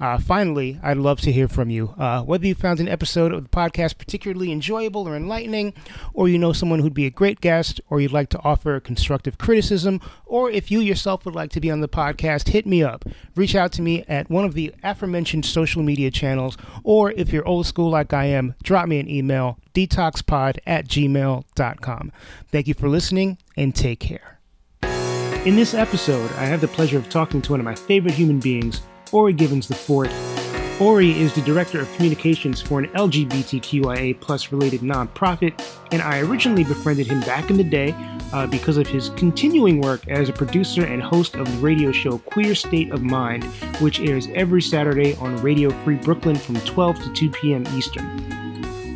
Uh, finally, I'd love to hear from you. Uh, whether you found an episode of the podcast particularly enjoyable or enlightening, or you know someone who'd be a great guest, or you'd like to offer constructive criticism, or if you yourself would like to be on the podcast, hit me up. Reach out to me at one of the aforementioned social media channels, or if you're old school like I am, drop me an email detoxpod at gmail.com. Thank you for listening and take care. In this episode, I have the pleasure of talking to one of my favorite human beings, Ori Givens IV. Ori is the director of communications for an LGBTQIA plus related nonprofit, and I originally befriended him back in the day uh, because of his continuing work as a producer and host of the radio show Queer State of Mind, which airs every Saturday on Radio Free Brooklyn from 12 to 2 p.m. Eastern.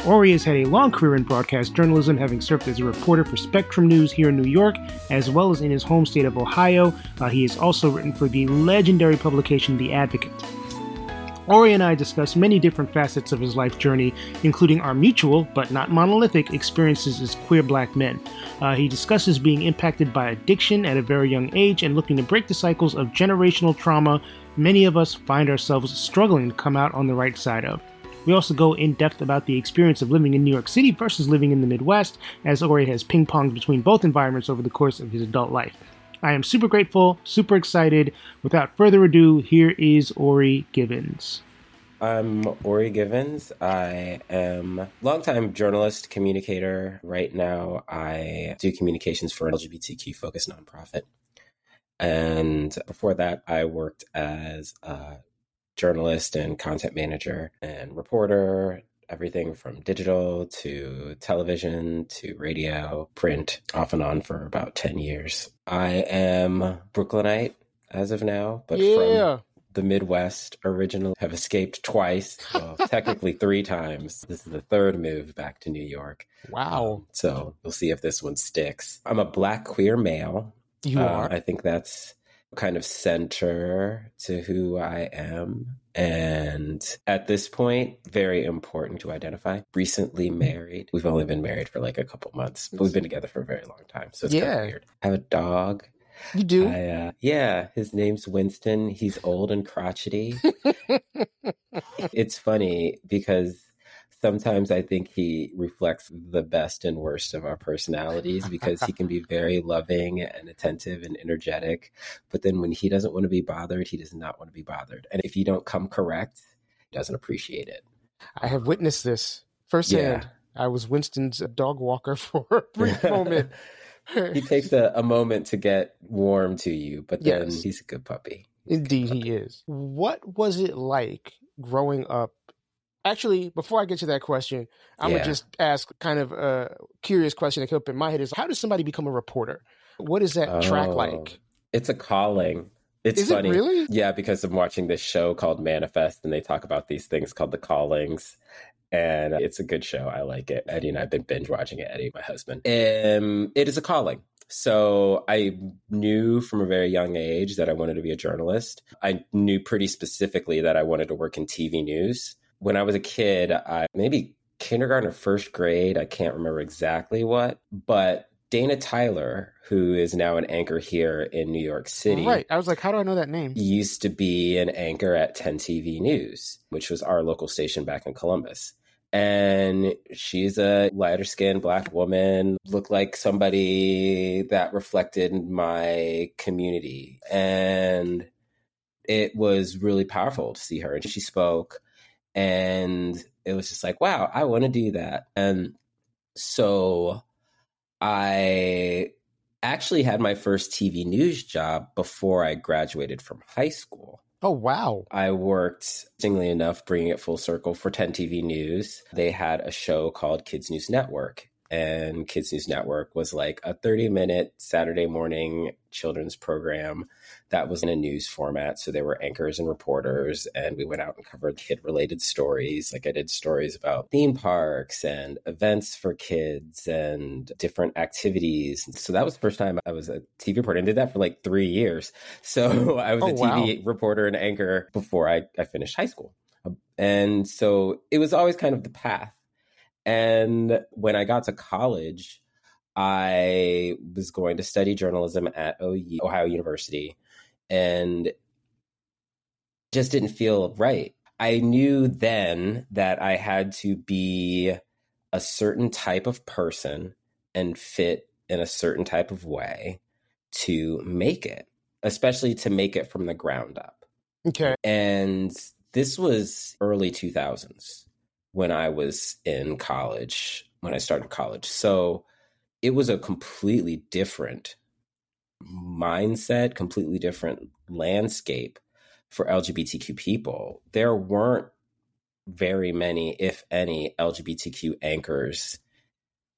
Ori has had a long career in broadcast journalism, having served as a reporter for Spectrum News here in New York, as well as in his home state of Ohio. Uh, he has also written for the legendary publication The Advocate. Ori and I discuss many different facets of his life journey, including our mutual, but not monolithic, experiences as queer black men. Uh, he discusses being impacted by addiction at a very young age and looking to break the cycles of generational trauma many of us find ourselves struggling to come out on the right side of. We also go in depth about the experience of living in New York City versus living in the Midwest, as Ori has ping ponged between both environments over the course of his adult life. I am super grateful, super excited. Without further ado, here is Ori Givens. I'm Ori Givens. I am a longtime journalist, communicator. Right now, I do communications for an LGBTQ focused nonprofit. And before that, I worked as a journalist and content manager and reporter, everything from digital to television to radio, print, off and on for about 10 years. I am Brooklynite as of now, but yeah. from the Midwest originally have escaped twice, well, technically three times. This is the third move back to New York. Wow. So we'll see if this one sticks. I'm a black queer male. You Uh, are. I think that's kind of center to who I am. And at this point, very important to identify. Recently married. We've only been married for like a couple months, but we've been together for a very long time. So it's kind Yeah. of weird. I have a dog. You do? I, uh, yeah, his name's Winston. He's old and crotchety. it's funny because sometimes I think he reflects the best and worst of our personalities because he can be very loving and attentive and energetic. But then when he doesn't want to be bothered, he does not want to be bothered. And if you don't come correct, he doesn't appreciate it. I have witnessed this firsthand. I was Winston's dog walker for a brief moment. he takes a, a moment to get warm to you, but then Yes. he's a good puppy. Indeed, he is. What was it like growing up? Actually, before I get to that question, I'm Yeah. gonna just ask kind of a curious question that came up in my head: Is how does somebody become a reporter? What is that track Oh. like? It's a calling. It's Is it funny. really? Yeah, because I'm watching this show called Manifest and they talk about these things called the callings. And it's a good show. I like it. Eddie and I have been binge watching it, Eddie, my husband. Um, it is a calling. So I knew from a very young age that I wanted to be a journalist. I knew pretty specifically that I wanted to work in TV news. When I was a kid, I maybe kindergarten or first grade, I can't remember exactly what, but Dana Tyler, who is now an anchor here in New York City, Right. I was like, how do I know that name? used to be an anchor at 10 TV News, which was our local station back in Columbus. And she's a lighter skinned black woman, looked like somebody that reflected my community. And it was really powerful to see her. And she spoke, and it was just like, wow, I want to do that. And so I actually had my first TV news job before I graduated from high school. Oh, wow. I worked, interestingly enough, bringing it full circle for 10 TV News. They had a show called Kids News Network and Kids News Network was like a 30 minute Saturday morning children's program that was in a news format. So there were anchors and reporters, and we went out and covered kid related stories. Like I did stories about theme parks and events for kids and different activities. So that was the first time I was a TV reporter and did that for like three years. So I was oh, a TV wow. reporter and anchor before I, I finished high school. And so it was always kind of the path and when I got to college, I was going to study journalism at Ohio University and just didn't feel right. I knew then that I had to be a certain type of person and fit in a certain type of way to make it, especially to make it from the ground up. Okay. And this was early 2000s when I was in college, when I started college. So it was a completely different mindset, completely different landscape for LGBTQ people. There weren't very many, if any, LGBTQ anchors,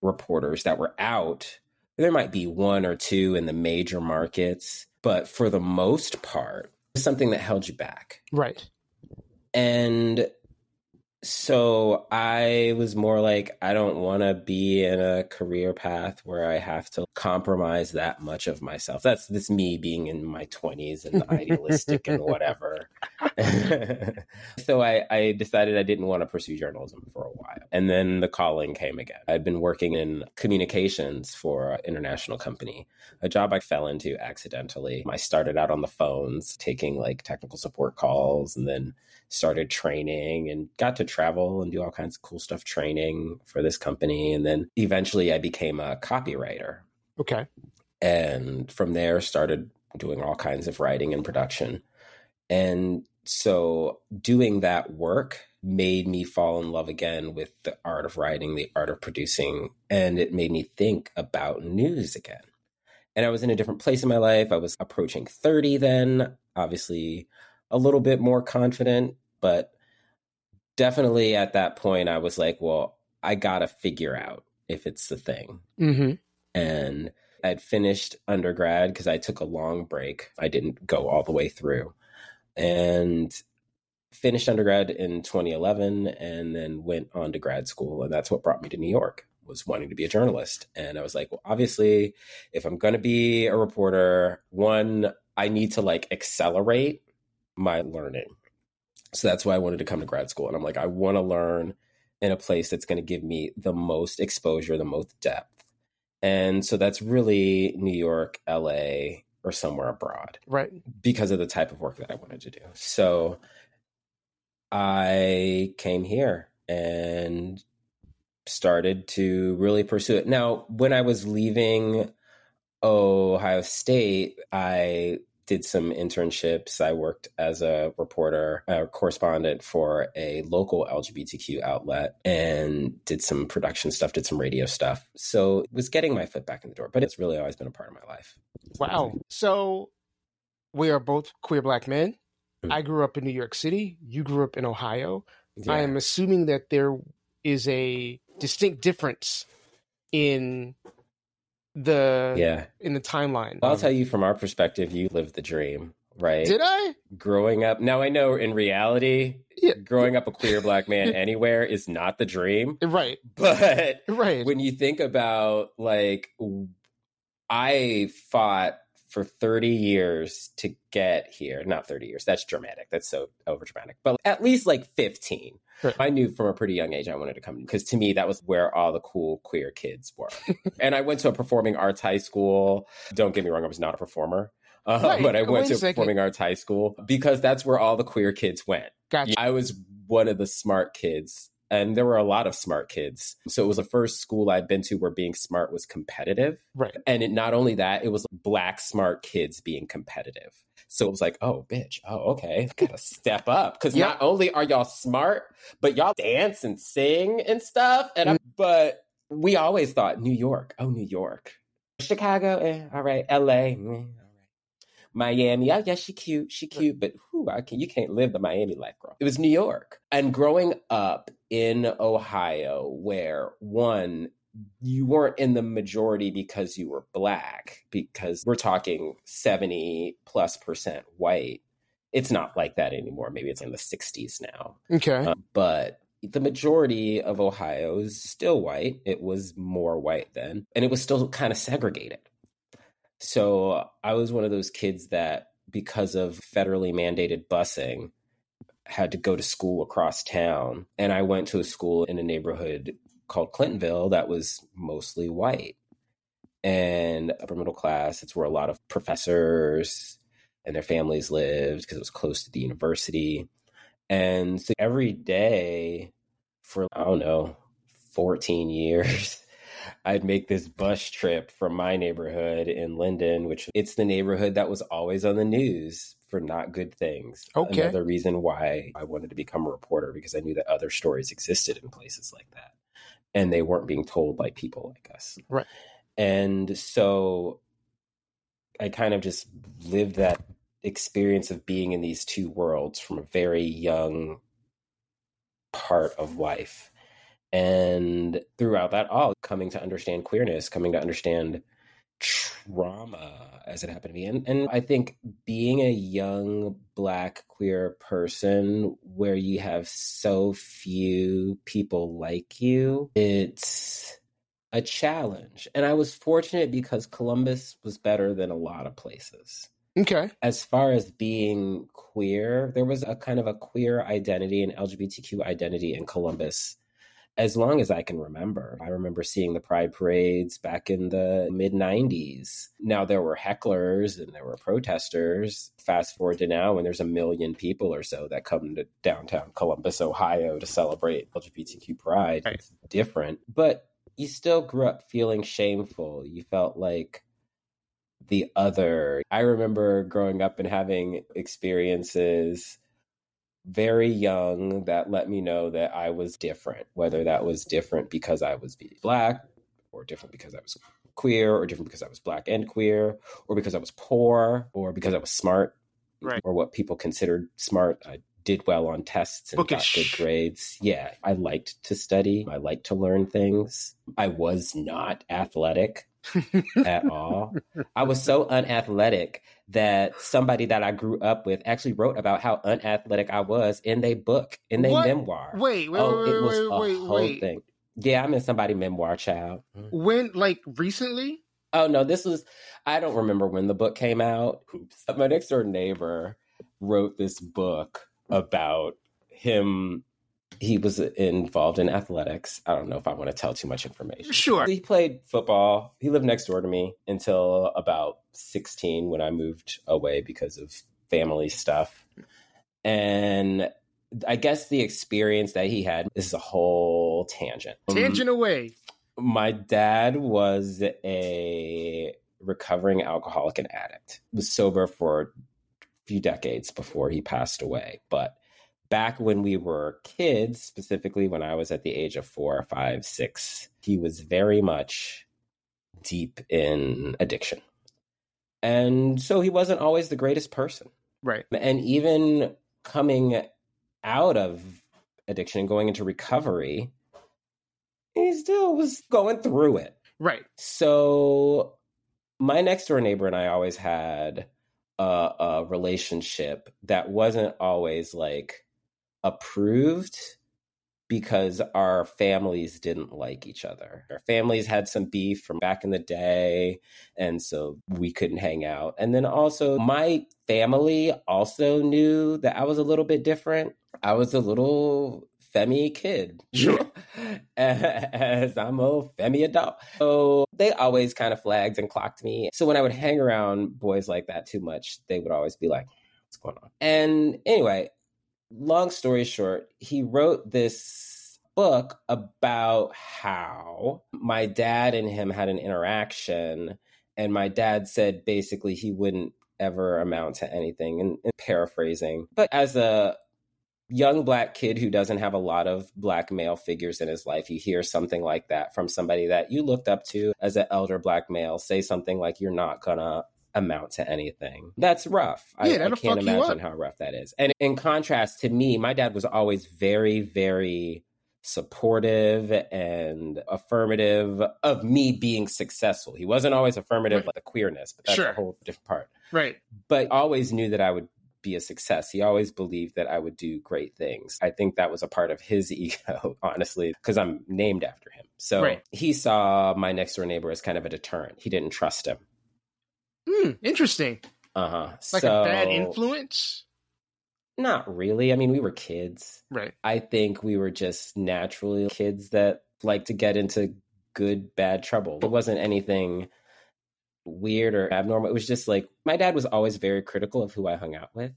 reporters that were out. There might be one or two in the major markets, but for the most part, something that held you back. Right. And so I was more like, I don't want to be in a career path where I have to compromise that much of myself. That's this me being in my twenties and idealistic and whatever. so I, I decided I didn't want to pursue journalism for a while. And then the calling came again. I'd been working in communications for an international company, a job I fell into accidentally. I started out on the phones, taking like technical support calls and then started training and got to travel and do all kinds of cool stuff training for this company. And then eventually I became a copywriter. Okay. And from there started doing all kinds of writing and production. And so doing that work made me fall in love again with the art of writing, the art of producing, and it made me think about news again. And I was in a different place in my life. I was approaching 30 then, obviously a little bit more confident, but definitely at that point, I was like, well, I got to figure out if it's the thing. Mm-hmm. And I'd finished undergrad because I took a long break. I didn't go all the way through. And finished undergrad in 2011 and then went on to grad school. And that's what brought me to New York was wanting to be a journalist. And I was like, well, obviously, if I'm going to be a reporter, one, I need to like accelerate my learning. So that's why I wanted to come to grad school. And I'm like, I want to learn in a place that's going to give me the most exposure, the most depth. And so that's really New York, LA, or somewhere abroad. Right. Because of the type of work that I wanted to do. So I came here and started to really pursue it. Now, when I was leaving Ohio State, I did some internships. I worked as a reporter, a correspondent for a local LGBTQ outlet and did some production stuff, did some radio stuff. So was getting my foot back in the door, but it's really always been a part of my life. Wow. So we are both queer black men. Mm-hmm. I grew up in New York City. You grew up in Ohio. Yeah. I am assuming that there is a distinct difference in the yeah in the timeline. I'll tell you from our perspective, you lived the dream, right? Did I? Growing up, now I know in reality, yeah. growing up a queer black man anywhere is not the dream, right? But right when you think about like, I fought for 30 years to get here. Not 30 years. That's dramatic. That's so over dramatic. But at least like 15. Right. I knew from a pretty young age I wanted to come because to me that was where all the cool queer kids were. and I went to a performing arts high school. Don't get me wrong, I was not a performer. Uh, right. But I went to a performing arts high school because that's where all the queer kids went. Gotcha. I was one of the smart kids and there were a lot of smart kids. So it was the first school I'd been to where being smart was competitive. Right. And it, not only that, it was black smart kids being competitive. So it was like, oh, bitch, oh, okay, gotta step up because yep. not only are y'all smart, but y'all dance and sing and stuff. And mm. I, but we always thought New York, oh, New York, Chicago, eh, all right. LA, eh, all right. Miami, oh yeah, she cute, she cute, but whew, can, you can't live the Miami life, girl. It was New York. And growing up in Ohio, where one, you weren't in the majority because you were black, because we're talking 70 plus percent white. It's not like that anymore. Maybe it's in the 60s now. Okay. Uh, but the majority of Ohio is still white. It was more white then, and it was still kind of segregated. So I was one of those kids that, because of federally mandated busing, had to go to school across town. And I went to a school in a neighborhood called Clintonville that was mostly white and upper middle class. It's where a lot of professors and their families lived because it was close to the university. And so every day for, I don't know, 14 years, I'd make this bus trip from my neighborhood in Linden, which it's the neighborhood that was always on the news for not good things. Okay. Another reason why I wanted to become a reporter because I knew that other stories existed in places like that. And they weren't being told by people like us. Right. And so I kind of just lived that experience of being in these two worlds from a very young part of life. And throughout that all, coming to understand queerness, coming to understand trauma as it happened to me. And, and I think being a young black queer person where you have so few people like you, it's a challenge. And I was fortunate because Columbus was better than a lot of places. Okay. As far as being queer, there was a kind of a queer identity and LGBTQ identity in Columbus as long as I can remember. I remember seeing the pride parades back in the mid 90s. Now there were hecklers and there were protesters. Fast forward to now when there's a million people or so that come to downtown Columbus, Ohio to celebrate LGBTQ pride. Right. It's different, but you still grew up feeling shameful. You felt like the other. I remember growing up and having experiences very young that let me know that I was different, whether that was different because I was black or different because I was queer or different because I was black and queer or because I was poor or because I was smart right. or what people considered smart. I did well on tests and Bookish. got good grades. Yeah, I liked to study. I liked to learn things. I was not athletic at all. I was so unathletic that somebody that I grew up with actually wrote about how unathletic I was in their book, in their memoir. Wait, wait, oh, wait, it was wait, a wait, whole wait. thing. Yeah, I'm in somebody's memoir, child. Mm. When, like, recently? Oh no, this was I don't remember when the book came out. Oops. My next door neighbor wrote this book about him he was involved in athletics. I don't know if I want to tell too much information. Sure. He played football. He lived next door to me until about 16 when I moved away because of family stuff. And I guess the experience that he had is a whole tangent. Um, Tangent away. my dad was a recovering alcoholic and addict. Was sober for a few decades before he passed away, but back when we were kids, specifically when I was at the age of four, five, six, he was very much deep in addiction. And so he wasn't always the greatest person. Right. And even coming out of addiction and going into recovery, he still was going through it. Right. So my next door neighbor and I always had a, a relationship that wasn't always like approved because our families didn't like each other. Our families had some beef from back in the day, and so we couldn't hang out. And then also, my family also knew that I was a little bit different. I was a little femi kid. Sure. As I'm a femi adult. So they always kind of flagged and clocked me. So when I would hang around boys like that too much, they would always be like, what's going on? And anyway, long story short, he wrote this book about how my dad and him had an interaction. And my dad said basically he wouldn't ever amount to anything, and, and paraphrasing. But as a young black kid who doesn't have a lot of black male figures in his life, you hear something like that from somebody that you looked up to as an elder black male say something like, you're not gonna amount to anything. That's rough. Yeah, I, I can't imagine how rough that is. And in contrast to me, my dad was always very, very supportive and affirmative of me being successful. He wasn't always affirmative right. like the queerness, but that's sure. a whole different part. Right. But always knew that I would be a success. He always believed that I would do great things. I think that was a part of his ego, honestly, because I'm named after him. So right. he saw my next door neighbor as kind of a deterrent. He didn't trust him. Hmm, interesting. Uh huh. Like so, a bad influence? Not really. I mean, we were kids. Right. I think we were just naturally kids that like to get into good, bad trouble. It wasn't anything weird or abnormal. It was just like my dad was always very critical of who I hung out with.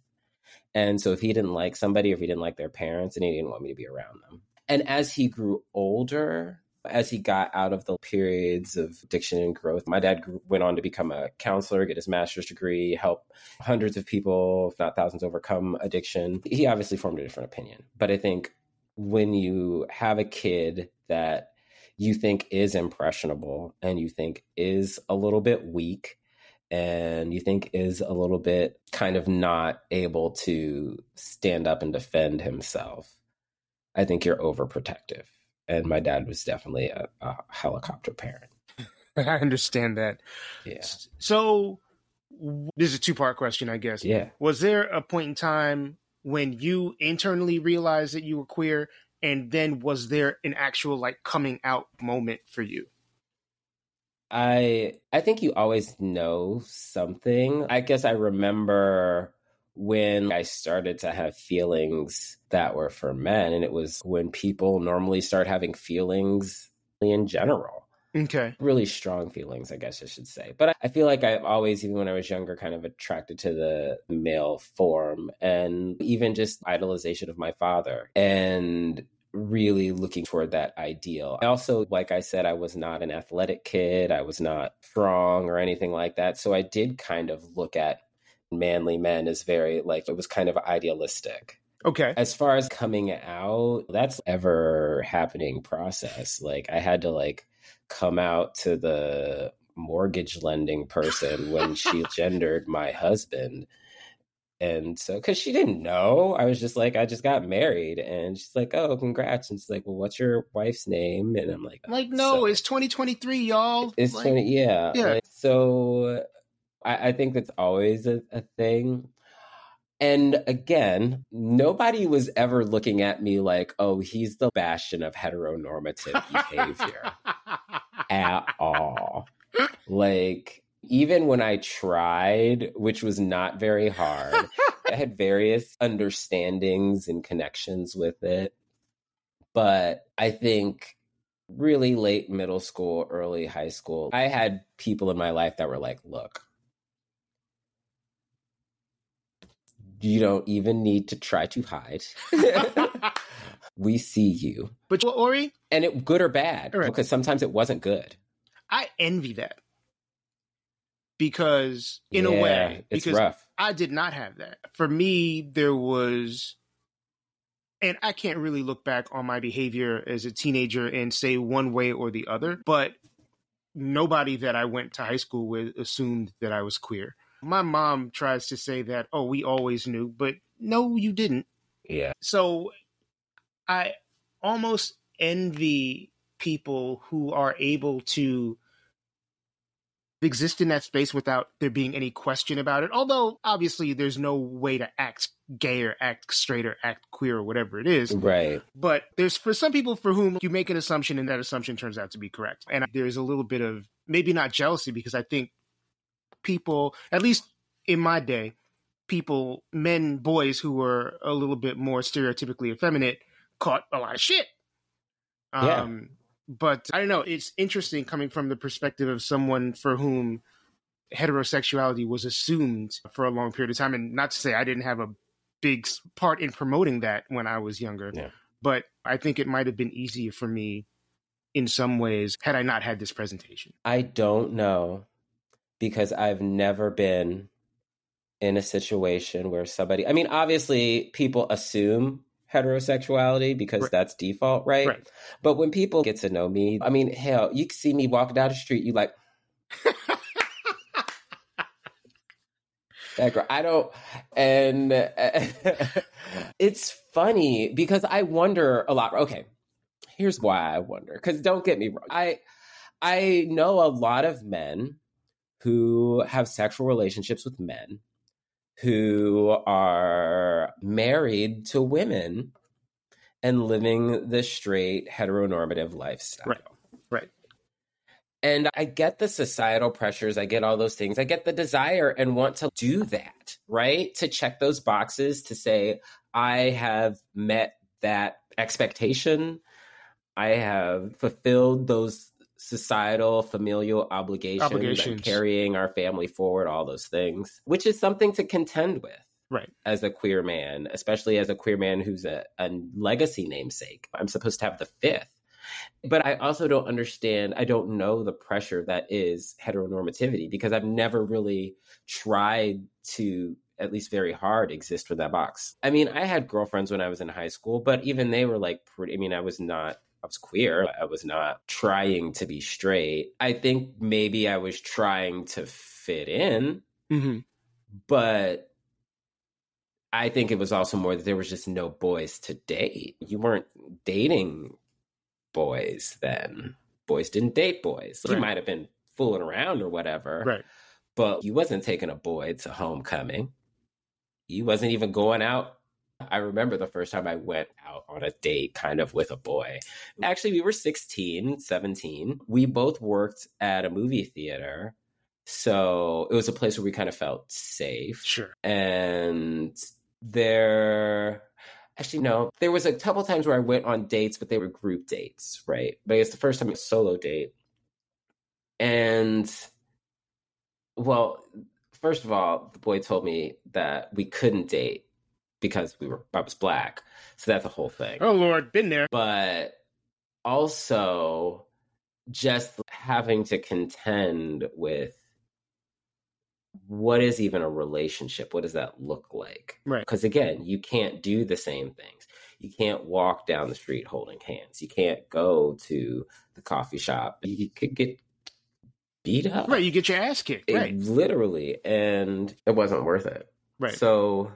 And so if he didn't like somebody if he didn't like their parents and he didn't want me to be around them. And as he grew older, as he got out of the periods of addiction and growth, my dad went on to become a counselor, get his master's degree, help hundreds of people, if not thousands, overcome addiction. He obviously formed a different opinion. But I think when you have a kid that you think is impressionable and you think is a little bit weak and you think is a little bit kind of not able to stand up and defend himself, I think you're overprotective and my dad was definitely a, a helicopter parent. I understand that. Yeah. So this is a two part question, I guess. Yeah. Was there a point in time when you internally realized that you were queer, and then was there an actual like coming out moment for you? I I think you always know something. I guess I remember when I started to have feelings that were for men. And it was when people normally start having feelings in general. Okay. Really strong feelings, I guess I should say. But I feel like I've always, even when I was younger, kind of attracted to the male form and even just idolization of my father and really looking toward that ideal. I also, like I said, I was not an athletic kid. I was not strong or anything like that. So I did kind of look at manly men is very like it was kind of idealistic. Okay. As far as coming out, that's ever happening process. Like I had to like come out to the mortgage lending person when she gendered my husband. And so, because she didn't know, I was just like, I just got married. And she's like, oh, congrats. And she's like, well, what's your wife's name? And I'm like, oh, like, no, so, it's 2023, y'all. It's like, 20, yeah. Yeah. Like, so I, I think that's always a, a thing. And again, nobody was ever looking at me like, oh, he's the bastion of heteronormative behavior at all. Like, even when I tried, which was not very hard, I had various understandings and connections with it. But I think really late middle school, early high school, I had people in my life that were like, look, you don't even need to try to hide. we see you. But Ori, and it good or bad right. because sometimes it wasn't good. I envy that because in yeah, a way, it's because rough. I did not have that. For me, there was, and I can't really look back on my behavior as a teenager and say one way or the other, but nobody that I went to high school with assumed that I was queer. My mom tries to say that, oh, we always knew, but no, you didn't. Yeah. So I almost envy people who are able to exist in that space without there being any question about it. Although obviously there's no way to act gay or act straight or act queer or whatever it is. Right. But there's for some people for whom you make an assumption and that assumption turns out to be correct. And there's a little bit of maybe not jealousy because I think people, at least in my day, people, men, boys who were a little bit more stereotypically effeminate caught a lot of shit. Yeah. Um, but I don't know. It's interesting coming from the perspective of someone for whom heterosexuality was assumed for a long period of time. And not to say I didn't have a big part in promoting that when I was younger, yeah. but I think it might have been easier for me in some ways had I not had this presentation. I don't know because I've never been in a situation where somebody, I mean, obviously people assume heterosexuality because Right. that's default, right? Right. But when people get to know me, I mean, hell, you see me walking down the street, you like that girl. I don't, and it's funny because I wonder a lot. Okay, here's why I wonder. Because don't get me wrong, I I know a lot of men who have sexual relationships with men who are married to women and living the straight heteronormative lifestyle. Right. Right. And I get the societal pressures, I get all those things. I get the desire and want to do that, right? To check those boxes to say, I have met that expectation. I have fulfilled those societal familial obligations, I'm carrying our family forward, all those things, which is something to contend with Right. as a queer man, especially as a queer man who's a, a legacy namesake. I'm supposed to have the fifth. But I also don't understand, I don't know the pressure that is heteronormativity because I've never really tried to, at least very hard, exist with that box. I mean, I had girlfriends when I was in high school, but even they were like pretty, I mean, I was not. I was queer. I was not trying to be straight. I think maybe I was trying to fit in, hmm but I think it was also more that there was just no boys to date. You weren't dating boys then. Boys didn't date boys. You might have been fooling around or whatever, Right. but you wasn't taking a boy to homecoming. You wasn't even going out. I remember the first time I went out on a date kind of with a boy. Mm. Actually, we were 16, 17. We both worked at a movie theater. So it was a place where we kind of felt safe Sure. and there actually no there was a couple times where i went on dates but they were group dates right but it's the first time a solo date and well first of all the boy told me that we couldn't date because we were i was black so that's a whole thing Oh Lord, been there. but also just having to contend with what is even a relationship? What does that look like? Right. Because again, you can't do the same things. You can't walk down the street holding hands. You can't go to the coffee shop. You could get beat up. Right. You get your ass kicked. It- right. Literally. And it wasn't worth it. Right. So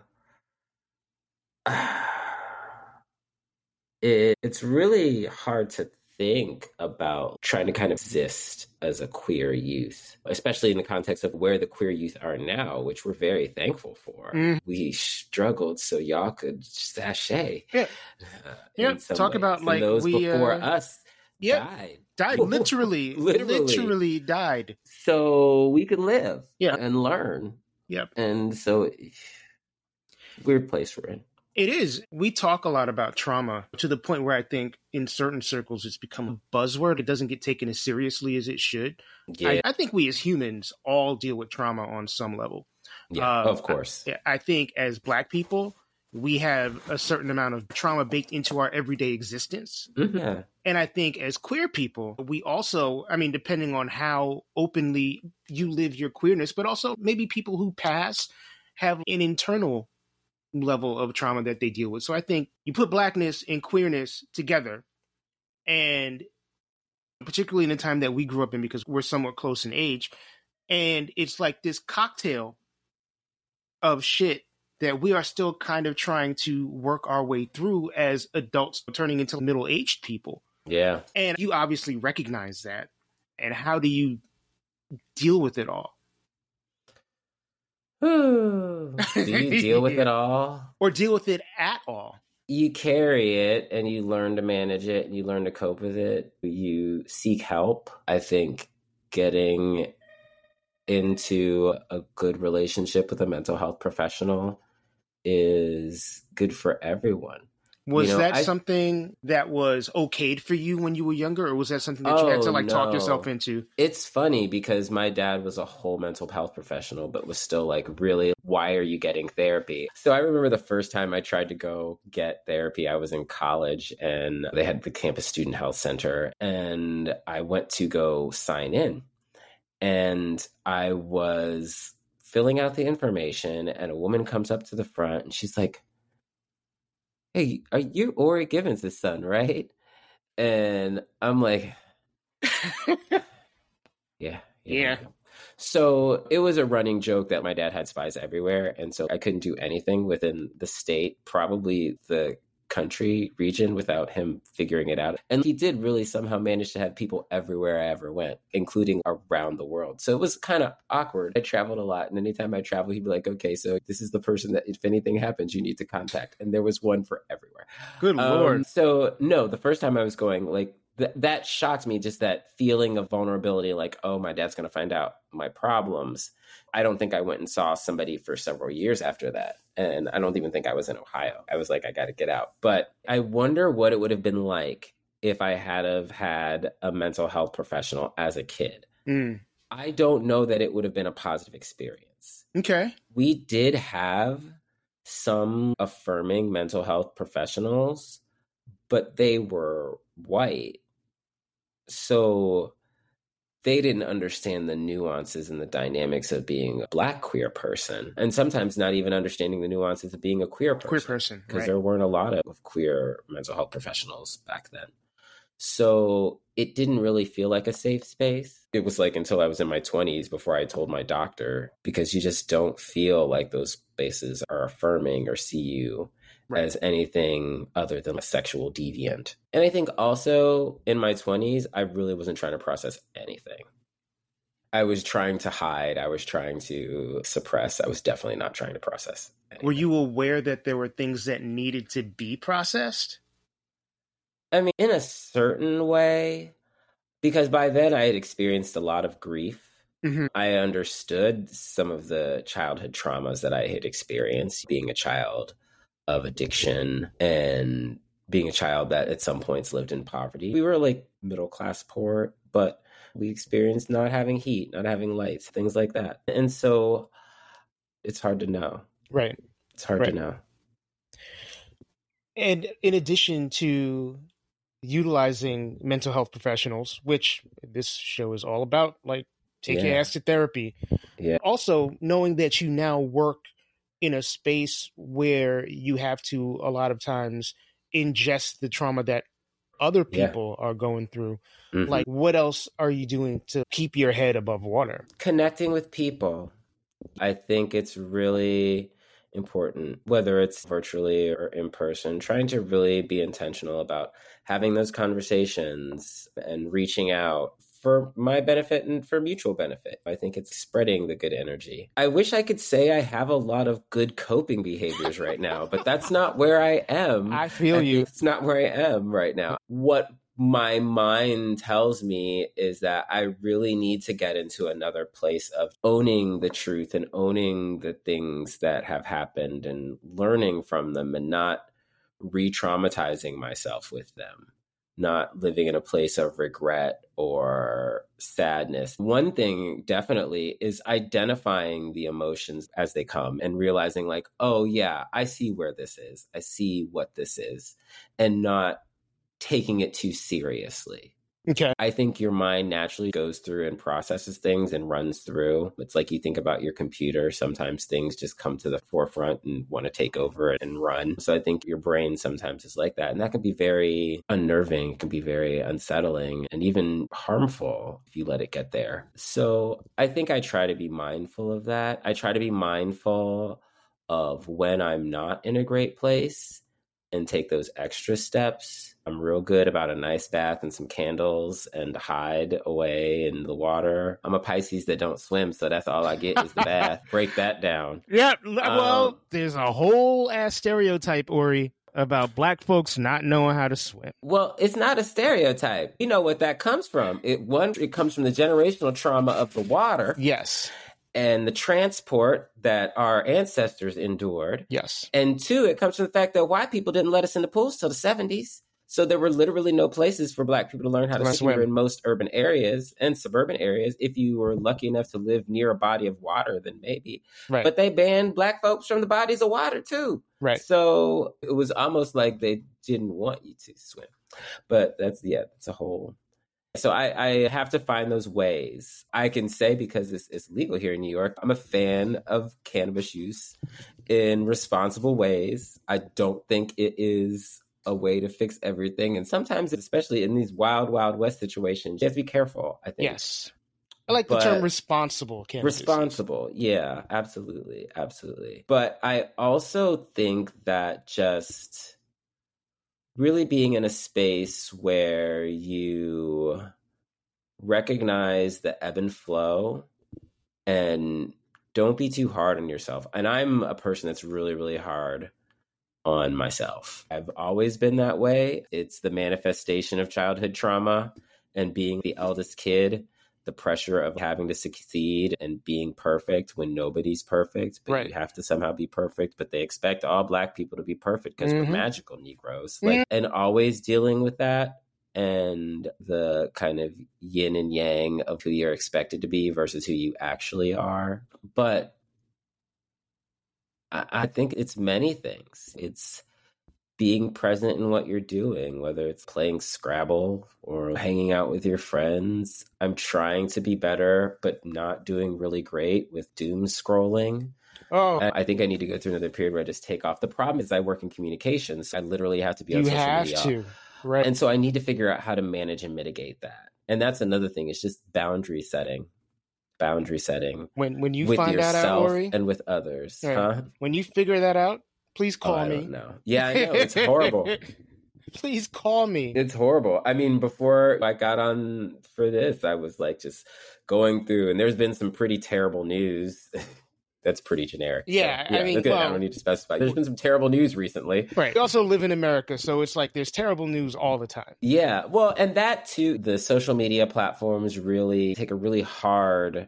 it, it's really hard to think about trying to kind of exist as a queer youth, especially in the context of where the queer youth are now, which we're very thankful for. Mhm. We struggled so y'all could sashay. Yeah. uh, Yeah, talk ways. about, And like, those we, before uh, us Yep. died. Died literally, Literally. literally, died. So we could live Yeah. and learn. Yep. And so weird place we're in. It is. We talk a lot about trauma to the point where I think in certain circles it's become a buzzword. It doesn't get taken as seriously as it should. Yeah, I, I think we as humans all deal with trauma on some level. yeah, uh, of course. Yeah, I think as black people, we have a certain amount of trauma baked into our everyday existence. Mhm. Yeah. And I think as queer people, we also, I mean, depending on how openly you live your queerness, but also maybe people who pass have an internal level of trauma that they deal with. So I think you put blackness and queerness together, and particularly in the time that we grew up in, because we're somewhat close in age, and it's like this cocktail of shit that we are still kind of trying to work our way through as adults turning into middle aged people. Yeah. And you obviously recognize that. And how do you deal with it all? Do you deal with it all? Or deal with it at all? You carry it and you learn to manage it and you learn to cope with it. You seek help. I think getting into a good relationship with a mental health professional is good for everyone. Was You know, that I- something that was okayed for you when you were younger, or was that something that you had to Oh, like talk yourself into? It's funny because my dad was a whole mental health professional, but was still like, really, why are you getting therapy? So I remember the first time I tried to go get therapy, I was in college and they had the campus student health center, and I went to go sign in. And I was filling out the information, and a woman comes up to the front and she's like, Hey, are you Ori Givens' son, right? And I'm like, Yeah. Yeah. So it was a running joke that my dad had spies everywhere. And so I couldn't do anything within the state, probably the country region without him figuring it out. And he did really somehow manage to have people everywhere I ever went, including around the world. So it was kind of awkward. I traveled a lot. And anytime I travel, he'd be like, okay, so this is the person that if anything happens, you need to contact. And there was one for everywhere. Good Um, lord. So no, the first time I was going, like th- that shocked me. Just that feeling of vulnerability, like oh, my dad's going to find out my problems. I don't think I went and saw somebody for several years after that, and I don't even think I was in Ohio. I was like, I got to get out. But I wonder what it would have been like if I had have had a mental health professional as a kid. Mm. I don't know that it would have been a positive experience Okay. we did have some affirming mental health professionals, but they were white. So they didn't understand the nuances and the dynamics of being a black queer person, and sometimes not even understanding the nuances of being a queer person Queer person. because Right. there weren't a lot of queer mental health professionals back then. So it didn't really feel like a safe space. It was like until I was in my 20s before I told my doctor, because you just don't feel like those spaces are affirming or see you Right. as anything other than a sexual deviant. And I think also in my 20s, I really wasn't trying to process anything. I was trying to hide. I was trying to suppress. I was definitely not trying to process. Anything. Were you aware that there were things that needed to be processed? I mean, in a certain way, because by then I had experienced a lot of grief. Mhm. I understood some of the childhood traumas that I had experienced being a child of addiction and being a child that at some points lived in poverty. We were like middle class poor, but we experienced not having heat, not having lights, things like that. And so it's hard to know. Right. It's hard Right. to know. And in addition to utilizing mental health professionals, which this show is all about, like take your Yeah. ass to therapy. Yeah. Also, knowing that you now work in a space where you have to a lot of times ingest the trauma that other Yeah. people are going through. Mhm. Like, what else are you doing to keep your head above water? connecting with people. I think it's really important, whether it's virtually or in person, trying to really be intentional about having those conversations and reaching out for my benefit and for mutual benefit. I think it's spreading the good energy. I wish I could say I have a lot of good coping behaviors right now, but that's not where I am. I feel I you. It's not where I am right now. What my mind tells me is that I really need to get into another place of owning the truth and owning the things that have happened and learning from them and not re traumatizing myself with them, not living in a place of regret or sadness. One thing definitely is identifying the emotions as they come and realizing, like, oh, yeah, I see where this is, I see what this is, and not taking it too seriously. Okay. I think your mind naturally goes through and processes things and runs through. It's like you think about your computer. Sometimes things just come to the forefront and want to take over and run. So I think your brain sometimes is like that. And that can be very unnerving, it can be very unsettling and even harmful if you let it get there. So I think I try to be mindful of that. I try to be mindful of when I'm not in a great place and take those extra steps. I'm real good about a nice bath and some candles and hide away in the water. I'm a Pisces that don't swim, so that's all I get is the bath. Break that down. Yeah. Well, Um, there's a whole ass stereotype, Ori, about black folks not knowing how to swim. Well, it's not a stereotype. You know what that comes from. It one it comes from the generational trauma of the water Yes. And the transport that our ancestors endured. Yes. And two, it comes from the fact that white people didn't let us in the pools till the 70s. So there were literally no places for black people to learn how to swim swim. in most urban areas and suburban areas. If you were lucky enough to live near a body of water, then maybe. Right. But they banned black folks from the bodies of water too. right. So it was almost like they didn't want you to swim. But that's yeah, that's a whole So I, I have to find those ways. I can say because it's, it's legal here in New York, I'm a fan of cannabis use in responsible ways. I don't think it is a way to fix everything. And sometimes, especially in these wild, wild west situations, you have to be careful, I think. Yes. I like the term responsible cannabis. Responsible. Yeah, absolutely. Absolutely. But I also think that just really being in a space where you recognize the ebb and flow and don't be too hard on yourself. And I'm a person that's really, really hard on myself. I've always been that way. It's the manifestation of childhood trauma and being the eldest kid, the pressure of having to succeed and being perfect when nobody's perfect, but Right. you have to somehow be perfect. But they expect all black people to be perfect because Mhm. we're magical Negroes. Like, and always dealing with that and the kind of yin and yang of who you're expected to be versus who you actually are. But I, I think it's many things. It's being present in what you're doing, whether it's playing Scrabble or hanging out with your friends. I'm trying to be better, but not doing really great with doom scrolling. Oh, I I think I need to go through another period where I just take off. The problem is I work in communications. I literally have to be on you social have media. to. Right. And so I need to figure out how to manage and mitigate that. And that's another thing. It's just boundary setting. Boundary setting when when you find that out, yourself Ori, and with others. Right. Huh? when you figure that out, please Oh, call I me. don't. Yeah, I know. It's horrible. please call me. It's horrible. I mean, before I got on for this, I was like just going through, and there's been some pretty terrible news. That's pretty generic. So, Yeah, I mean, okay, I don't need to specify. There's been some terrible news recently. Right. We also live in America, so it's like there's terrible news all the time. Yeah, well, and that too, the social media platforms really take a really hard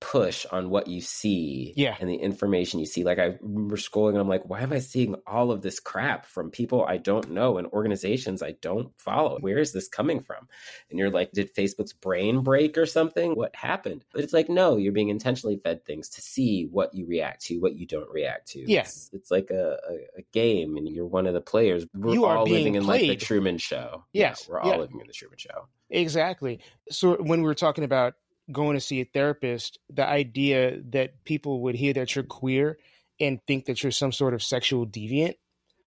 push on what you see Yeah. and the information you see. Like I remember scrolling and I'm like, why am I seeing all of this crap from people I don't know and organizations I don't follow? Where is this coming from? And you're like, did Facebook's brain break or something? What happened? But it's like, no, you're being intentionally fed things to see what you react to, what you don't react to. Yeah. It's, it's like a, a, a game and you're one of the players. We're You all living in like the. Truman Show. Yes, Yeah, we're all living in the Truman Show. Exactly. So when we were talking about going to see a therapist, the idea that people would hear that you're queer and think that you're some sort of sexual deviant,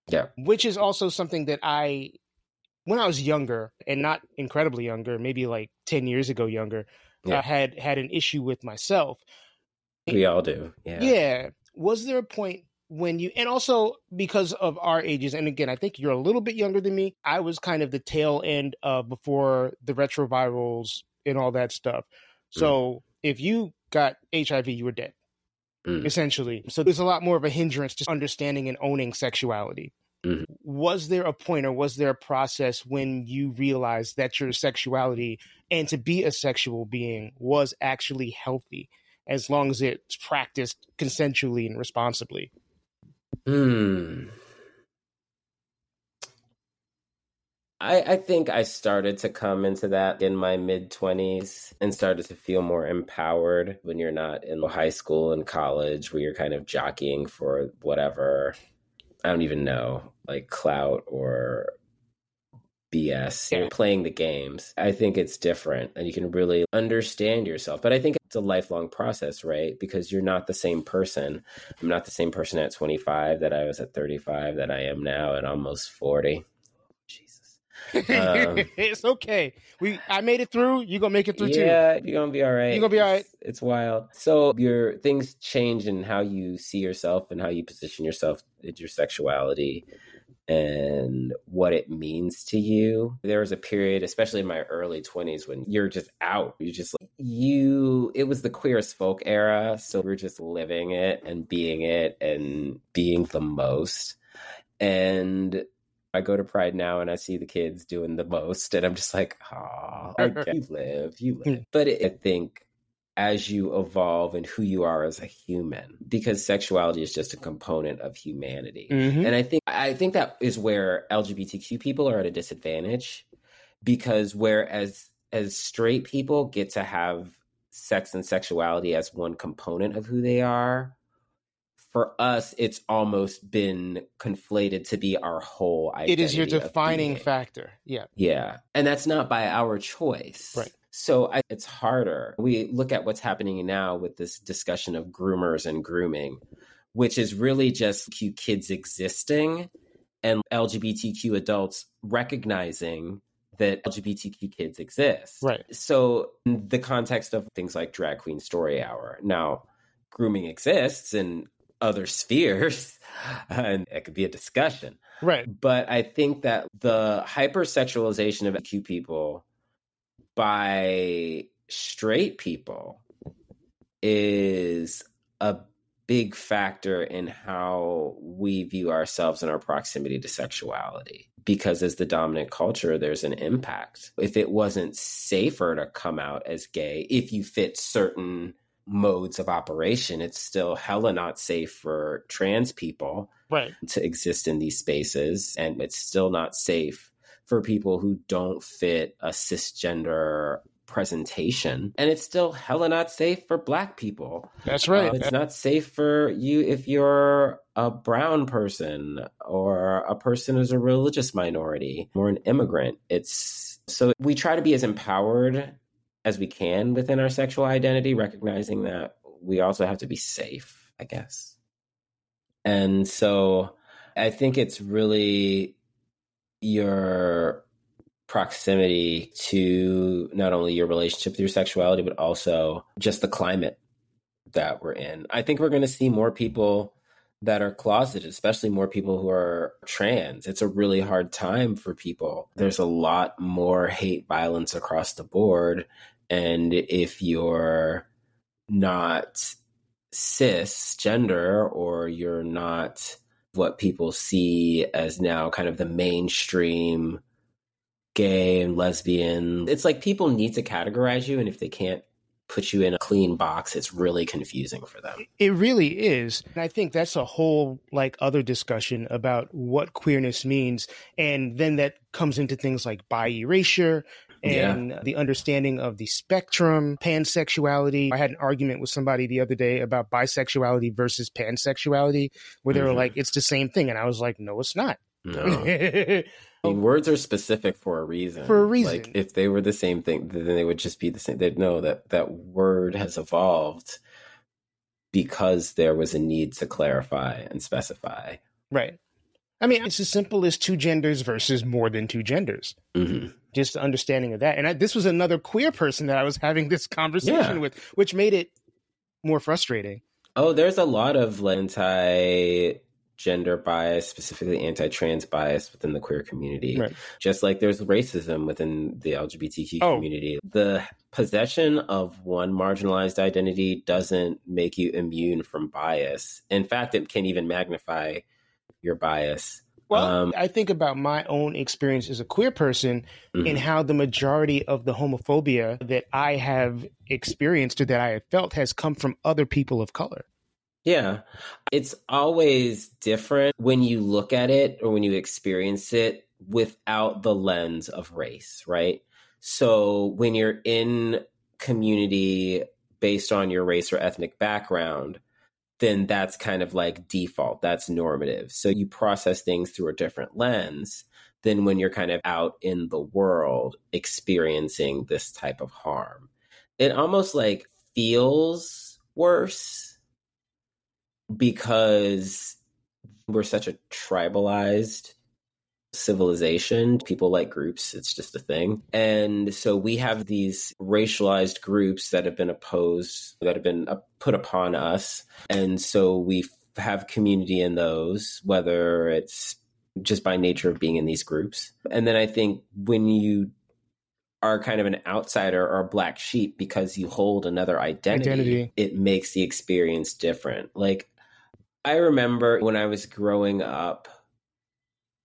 Yeah. which is also something that I, when I was younger and not incredibly younger, maybe like ten years ago younger, Yeah. I had had an issue with myself. We all do. Yeah. Yeah. Was there a point when you, and also because of our ages, and again, I think you're a little bit younger than me, I was kind of the tail end of before the retrovirals and all that stuff. So if you got HIV, you were dead, Mm. essentially. So there's a lot more of a hindrance to understanding and owning sexuality. Mhm. Was there a point or was there a process when you realized that your sexuality and to be a sexual being was actually healthy as long as it's practiced consensually and responsibly? Hmm. I, I think I started to come into that in my mid 20s and started to feel more empowered when you're not in high school and college where you're kind of jockeying for whatever, I don't even know, like clout or BS. You're playing the games. I think it's different and you can really understand yourself. But I think it's a lifelong process, right? Because you're not the same person. I'm not the same person at 25 that I was at 35 that I am now at almost 40. Um, it's okay. We I made it through. You gonna make it through too. yeah, you're gonna be all right. You're gonna be all right. It's, it's wild. So your things change in how you see yourself and how you position yourself in your sexuality and what it means to you. There was a period, especially in my early 20s, when you're just out. You're just like, you, it was the Queer as Folk era. So we're just living it and being it and being the most. And I go to Pride now and I see the kids doing the most, and I'm just like, oh, you live, you live. But it, I think as you evolve and who you are as a human, because sexuality is just a component of humanity. Mhm. And I think I think that is where LGBTQ people are at a disadvantage because whereas as straight people get to have sex and sexuality as one component of who they are, for us, it's almost been conflated to be our whole identity. It is your defining factor. Yeah. Yeah. And that's not by our choice. Right. So I, it's harder. We look at what's happening now with this discussion of groomers and grooming, which is really just Q kids existing and LGBTQ adults recognizing that LGBTQ kids exist. Right. So, in the context of things like Drag Queen Story Hour, now grooming exists in other spheres, and it could be a discussion. Right. But I think that the hypersexualization of Q people by straight people is a big factor in how we view ourselves and our proximity to sexuality. Because as the dominant culture, there's an impact. If it wasn't safer to come out as gay, if you fit certain modes of operation, it's still hella not safe for trans people right. to exist in these spaces. And it's still not safe for people who don't fit a cisgender presentation. And it's still hella not safe for black people. That's right. Uh, it's not safe for you if you're a brown person or a person who's a religious minority or an immigrant. It's so we try to be as empowered as we can within our sexual identity, recognizing that we also have to be safe, I guess. And so I think it's really your proximity to not only your relationship with your sexuality, but also just the climate that we're in. I think we're going to see more people that are closeted, especially more people who are trans. It's a really hard time for people. There's a lot more hate violence across the board. And if you're not cisgender or you're not what people see as now kind of the mainstream gay and lesbian. It's like people need to categorize you, and if they can't put you in a clean box, it's really confusing for them. It really is. And I think that's a whole like other discussion about what queerness means. And then that comes into things like bi erasure and yeah. the understanding of the spectrum, pansexuality. I had an argument with somebody the other day about bisexuality versus pansexuality, where they mm-hmm. were like, it's the same thing. And I was like, no, it's not. No. I mean, words are specific for a reason. For a reason. Like if they were the same thing, then they would just be the same. They'd know that that word has evolved because there was a need to clarify and specify. Right. I mean, it's as simple as two genders versus more than two genders. Mm-hmm. Just understanding of that. And I, this was another queer person that I was having this conversation yeah. with, which made it more frustrating. Oh, there's a lot of anti gender bias, specifically anti trans bias within the queer community. Right. Just like there's racism within the LGBTQ oh. community. The possession of one marginalized identity doesn't make you immune from bias. In fact, it can even magnify your bias. Well, um, I think about my own experience as a queer person mm-hmm. and how the majority of the homophobia that I have experienced or that I have felt has come from other people of color. Yeah. It's always different when you look at it or when you experience it without the lens of race, right? So when you're in community based on your race or ethnic background, then that's kind of like default. That's normative. So you process things through a different lens than when you're kind of out in the world experiencing this type of harm. It almost like feels worse because we're such a tribalized civilization. People like groups, it's just a thing. And so we have these racialized groups that have been opposed, that have been uh, put upon us. And so we have community in those, whether it's just by nature of being in these groups. And then I think when you are kind of an outsider or a black sheep because you hold another identity, identity, it makes the experience different. Like I remember when I was growing up,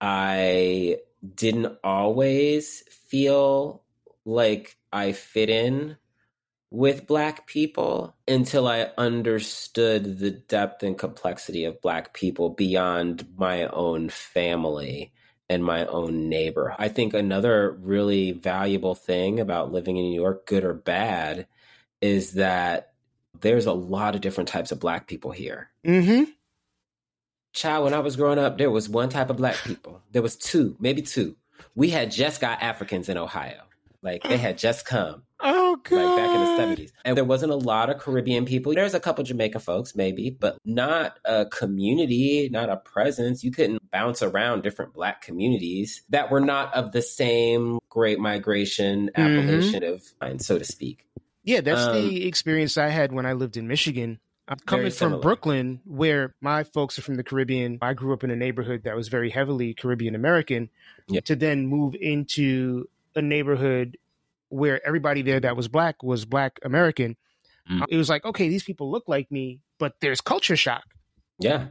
I didn't always feel like I fit in with Black people until I understood the depth and complexity of Black people beyond my own family and my own neighbor. I think another really valuable thing about living in New York, good or bad, is that there's a lot of different types of Black people here. Mm-hmm child, when I was growing up, there was one type of black people. There was two, maybe two. We had just got Africans in Ohio. Like they had just come. Oh god! Like back in the seventies, and there wasn't a lot of Caribbean people. There's a couple Jamaican folks, maybe, but not a community, not a presence. You couldn't bounce around different Black communities that were not of the same Great Migration appellation mm-hmm. of, so to speak. Yeah, that's um, the experience I had when I lived in Michigan. I'm coming from Brooklyn, where my folks are from the Caribbean. I grew up in a neighborhood that was very heavily Caribbean American. Yeah. To then move into a neighborhood where everybody there that was black was black American. Mm. It was like, okay, these people look like me, but there's culture shock. Yeah.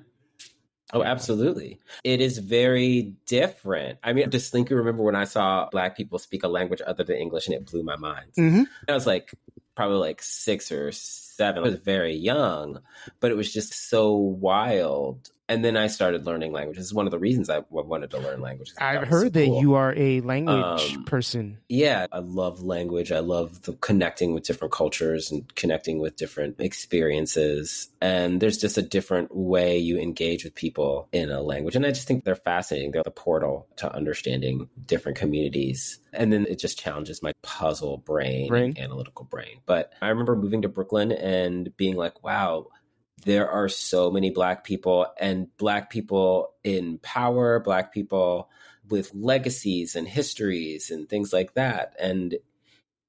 Oh, absolutely. It is very different. I mean, I distinctly remember when I saw black people speak a language other than English and it blew my mind. Mm-hmm. I was like, probably like six or seven. I was very young, but it was just so wild and then I started learning languages. This is one of the reasons I wanted to learn languages. I've heard so that you are a language um, person. Yeah, I love language. I love the connecting with different cultures and connecting with different experiences. And there's just a different way you engage with people in a language. And I just think they're fascinating. They're the portal to understanding different communities. And then it just challenges my puzzle brain, brain. analytical brain. But I remember moving to Brooklyn and being like, wow, there are so many black people and black people in power, black people with legacies and histories and things like that. And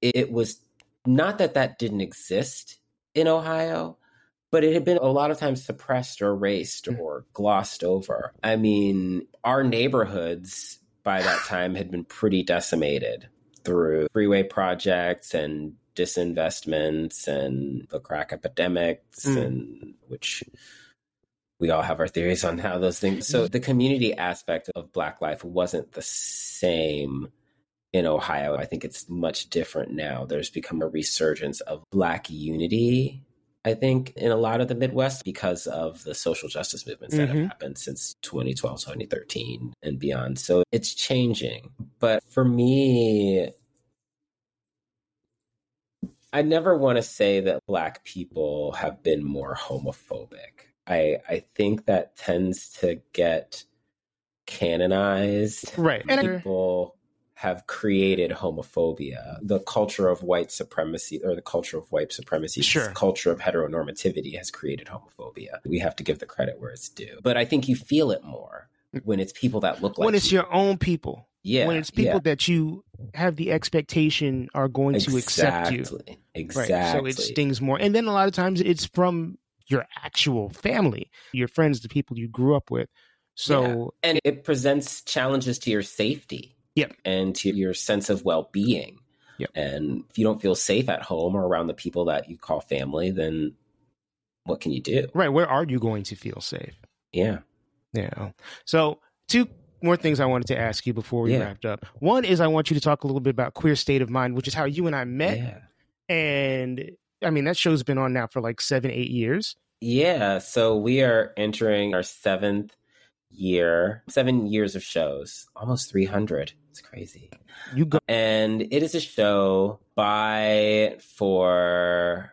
it was not that that didn't exist in Ohio, but it had been a lot of times suppressed or erased mm. or glossed over. I mean, our neighborhoods by that time had been pretty decimated through freeway projects and disinvestments and the crack epidemics mm. and which we all have our theories on how those things so the community aspect of black life wasn't the same in ohio i think it's much different now there's become a resurgence of black unity I think in a lot of the Midwest because of the social justice movements that mm-hmm. have happened since 2012, 2013 and beyond. So it's changing. But for me, I never want to say that Black people have been more homophobic. I I think that tends to get canonized. Right. And people have created homophobia. The culture of white supremacy or the culture of white supremacy, sure. culture of heteronormativity has created homophobia. We have to give the credit where it's due. But I think you feel it more mm. when it's people that look like when it's you. your own people. Yeah. When it's people yeah. that you have the expectation are going exactly. to accept you. Exactly. Right? So it stings more. And then a lot of times it's from your actual family, your friends, the people you grew up with. So yeah. and it presents challenges to your safety. Yep. And to your sense of well being. Yep. And if you don't feel safe at home or around the people that you call family, then what can you do? Right. Where are you going to feel safe? Yeah. Yeah. So two more things I wanted to ask you before we yeah. wrapped up. One is I want you to talk a little bit about Queer State of Mind, which is how you and I met. Yeah. And I mean, that show's been on now for like seven, eight years. Yeah. So we are entering our seventh year, seven years of shows, almost 300. It's crazy. You go. And it is a show by, for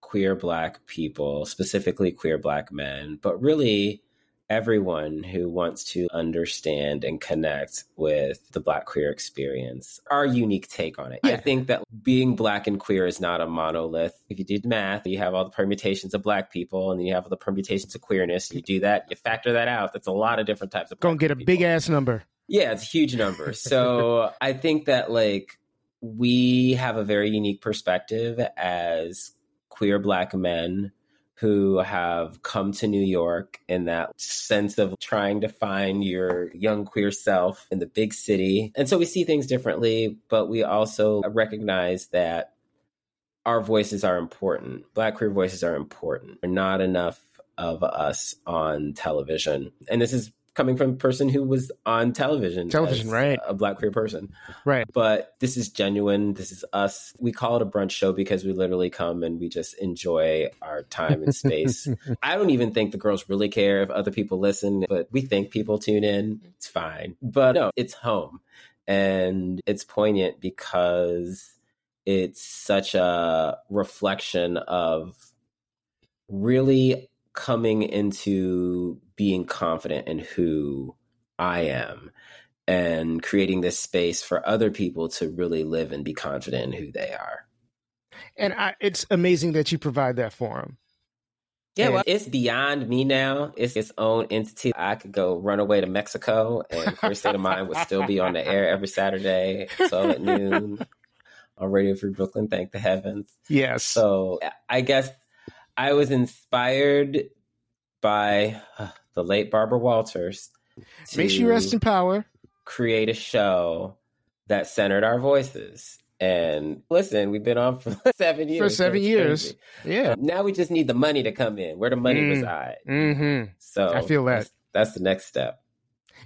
queer black people, specifically queer black men, but really everyone who wants to understand and connect with the Black queer experience, our unique take on it. Yeah. I think that being Black and queer is not a monolith. If you did math, you have all the permutations of Black people, and then you have all the permutations of queerness. You do that, you factor that out. That's a lot of different types of. Gonna get a people. big ass number. Yeah, it's a huge number. So I think that like we have a very unique perspective as queer Black men who have come to New York in that sense of trying to find your young queer self in the big city. And so we see things differently, but we also recognize that our voices are important. Black queer voices are important. They're not enough of us on television. And this is coming from a person who was on television. Television, right. A black queer person. Right. But this is genuine. This is us. We call it a brunch show because we literally come and we just enjoy our time and space. I don't even think the girls really care if other people listen, but we think people tune in. It's fine. But no, it's home. And it's poignant because it's such a reflection of really coming into being confident in who I am and creating this space for other people to really live and be confident in who they are. And I, it's amazing that you provide that forum. Yeah, well, it's beyond me now. It's its own entity. I could go run away to Mexico, and Queer State of Mind would still be on the air every Saturday, so at noon on Radio Free Brooklyn. Thank the heavens. Yes. So I guess I was inspired by uh, the late Barbara Walters. May she rest in power. Create a show that centered our voices. And listen, we've been on for seven years. For seven years. Yeah. Now we just need the money to come in, where the money mm. reside. Mm-hmm. So I feel that. That's, that's the next step.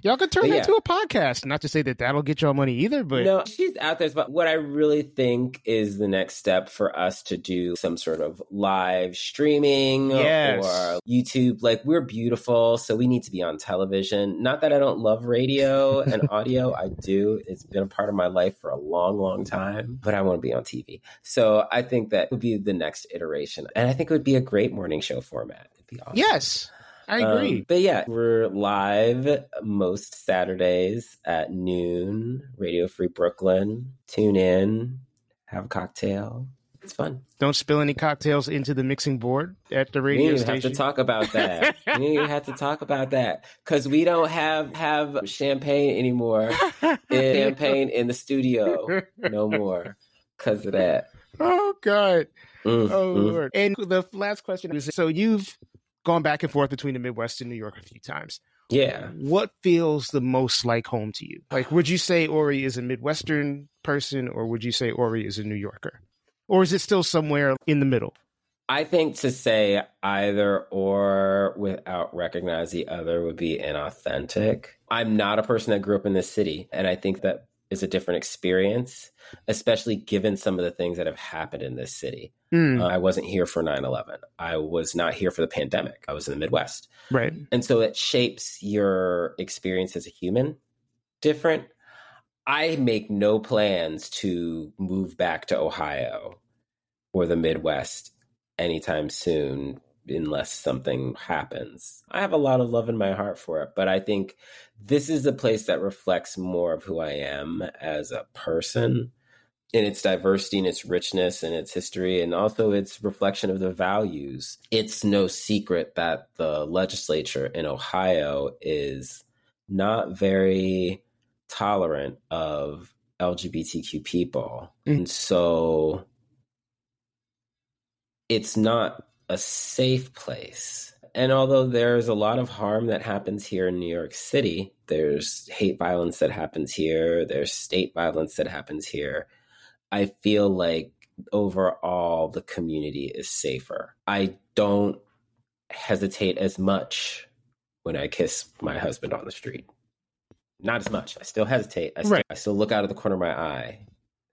Y'all could turn but that yeah. into a podcast. Not to say that that'll get y'all money either, but no, she's out there. But what I really think is the next step for us to do some sort of live streaming yes. or YouTube. Like we're beautiful, so we need to be on television. Not that I don't love radio and audio, I do. It's been a part of my life for a long, long time. But I want to be on TV, so I think that would be the next iteration, and I think it would be a great morning show format. It'd be awesome. Yes. I agree. Um, but yeah, we're live most Saturdays at noon, Radio Free Brooklyn. Tune in, have a cocktail. It's fun. Don't spill any cocktails into the mixing board at the radio we station. have to talk about that. we have to talk about that because we don't have have champagne anymore. champagne in the studio no more because of that. Oh God. Mm, oh mm. Lord. And the last question is: So you've gone back and forth between the Midwest and New York a few times. Yeah. What feels the most like home to you? Like, would you say Ori is a Midwestern person or would you say Ori is a New Yorker? Or is it still somewhere in the middle? I think to say either or without recognize the other would be inauthentic. I'm not a person that grew up in this city. And I think that is a different experience, especially given some of the things that have happened in this city. Mm. Uh, I wasn't here for 9 11. I was not here for the pandemic. I was in the Midwest. Right. And so it shapes your experience as a human different. I make no plans to move back to Ohio or the Midwest anytime soon unless something happens. I have a lot of love in my heart for it, but I think this is a place that reflects more of who I am as a person in its diversity and its richness and its history and also its reflection of the values. It's no secret that the legislature in Ohio is not very tolerant of LGBTQ people. Mm. And so it's not a safe place. And although there's a lot of harm that happens here in New York City, there's hate violence that happens here, there's state violence that happens here. I feel like overall the community is safer. I don't hesitate as much when I kiss my husband on the street. Not as much. I still hesitate. I still, right. I still look out of the corner of my eye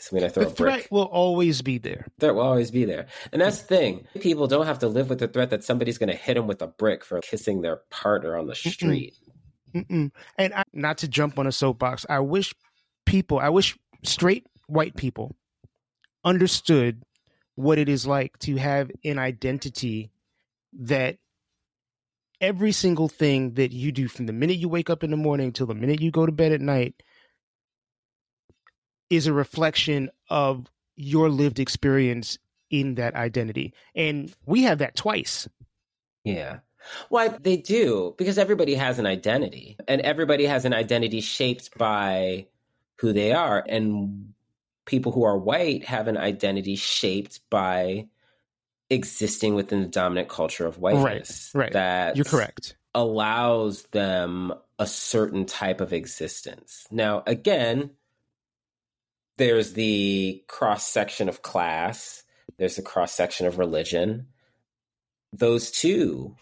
so when I throw the a brick, threat will always be there. Threat will always be there, and that's the thing. People don't have to live with the threat that somebody's going to hit them with a brick for kissing their partner on the street. Mm-mm. Mm-mm. And I, not to jump on a soapbox, I wish people, I wish straight white people understood what it is like to have an identity that every single thing that you do from the minute you wake up in the morning till the minute you go to bed at night is a reflection of your lived experience in that identity. And we have that twice. Yeah. Why they do, because everybody has an identity and everybody has an identity shaped by who they are. And people who are white have an identity shaped by existing within the dominant culture of whiteness. Right. right. That you're correct. Allows them a certain type of existence. Now, again, there's the cross section of class, there's the cross section of religion. Those two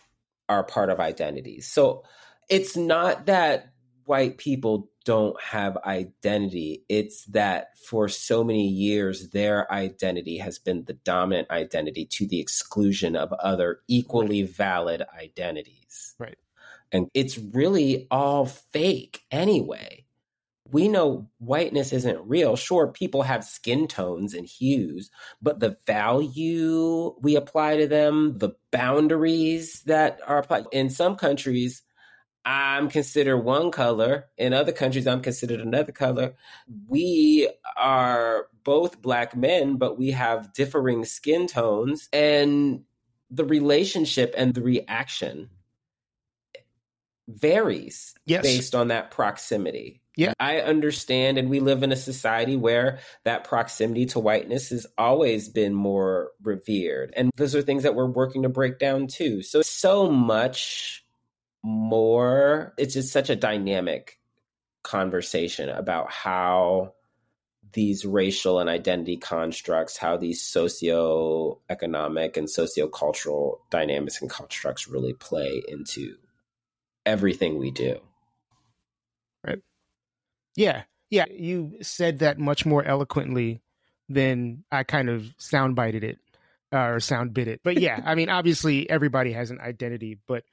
are part of identities. So it's not that white people don't have identity. It's that for so many years, their identity has been the dominant identity to the exclusion of other equally valid identities. Right. And it's really all fake anyway. We know whiteness isn't real. Sure, people have skin tones and hues, but the value we apply to them, the boundaries that are applied in some countries, I'm considered one color. In other countries, I'm considered another color. We are both black men, but we have differing skin tones. And the relationship and the reaction varies yes. based on that proximity. Yeah. I understand, and we live in a society where that proximity to whiteness has always been more revered. And those are things that we're working to break down too. So, so much more. It's just such a dynamic conversation about how these racial and identity constructs, how these socio-economic and socio-cultural dynamics and constructs really play into everything we do. Right. Yeah. Yeah. You said that much more eloquently than I kind of soundbited it uh, or sound bit it. But yeah, I mean, obviously everybody has an identity, but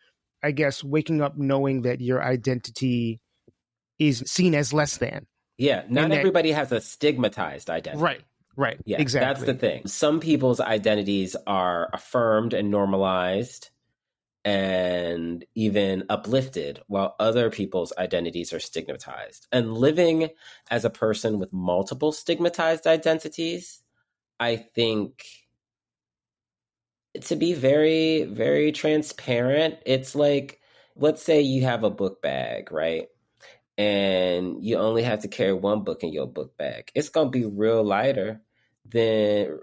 I guess waking up knowing that your identity is seen as less than. Yeah. Not that, everybody has a stigmatized identity. Right. Right. Yeah. Exactly. That's the thing. Some people's identities are affirmed and normalized and even uplifted while other people's identities are stigmatized. And living as a person with multiple stigmatized identities, I think to be very, very transparent, it's like, let's say you have a book bag, right? And you only have to carry one book in your book bag. It's going to be real lighter than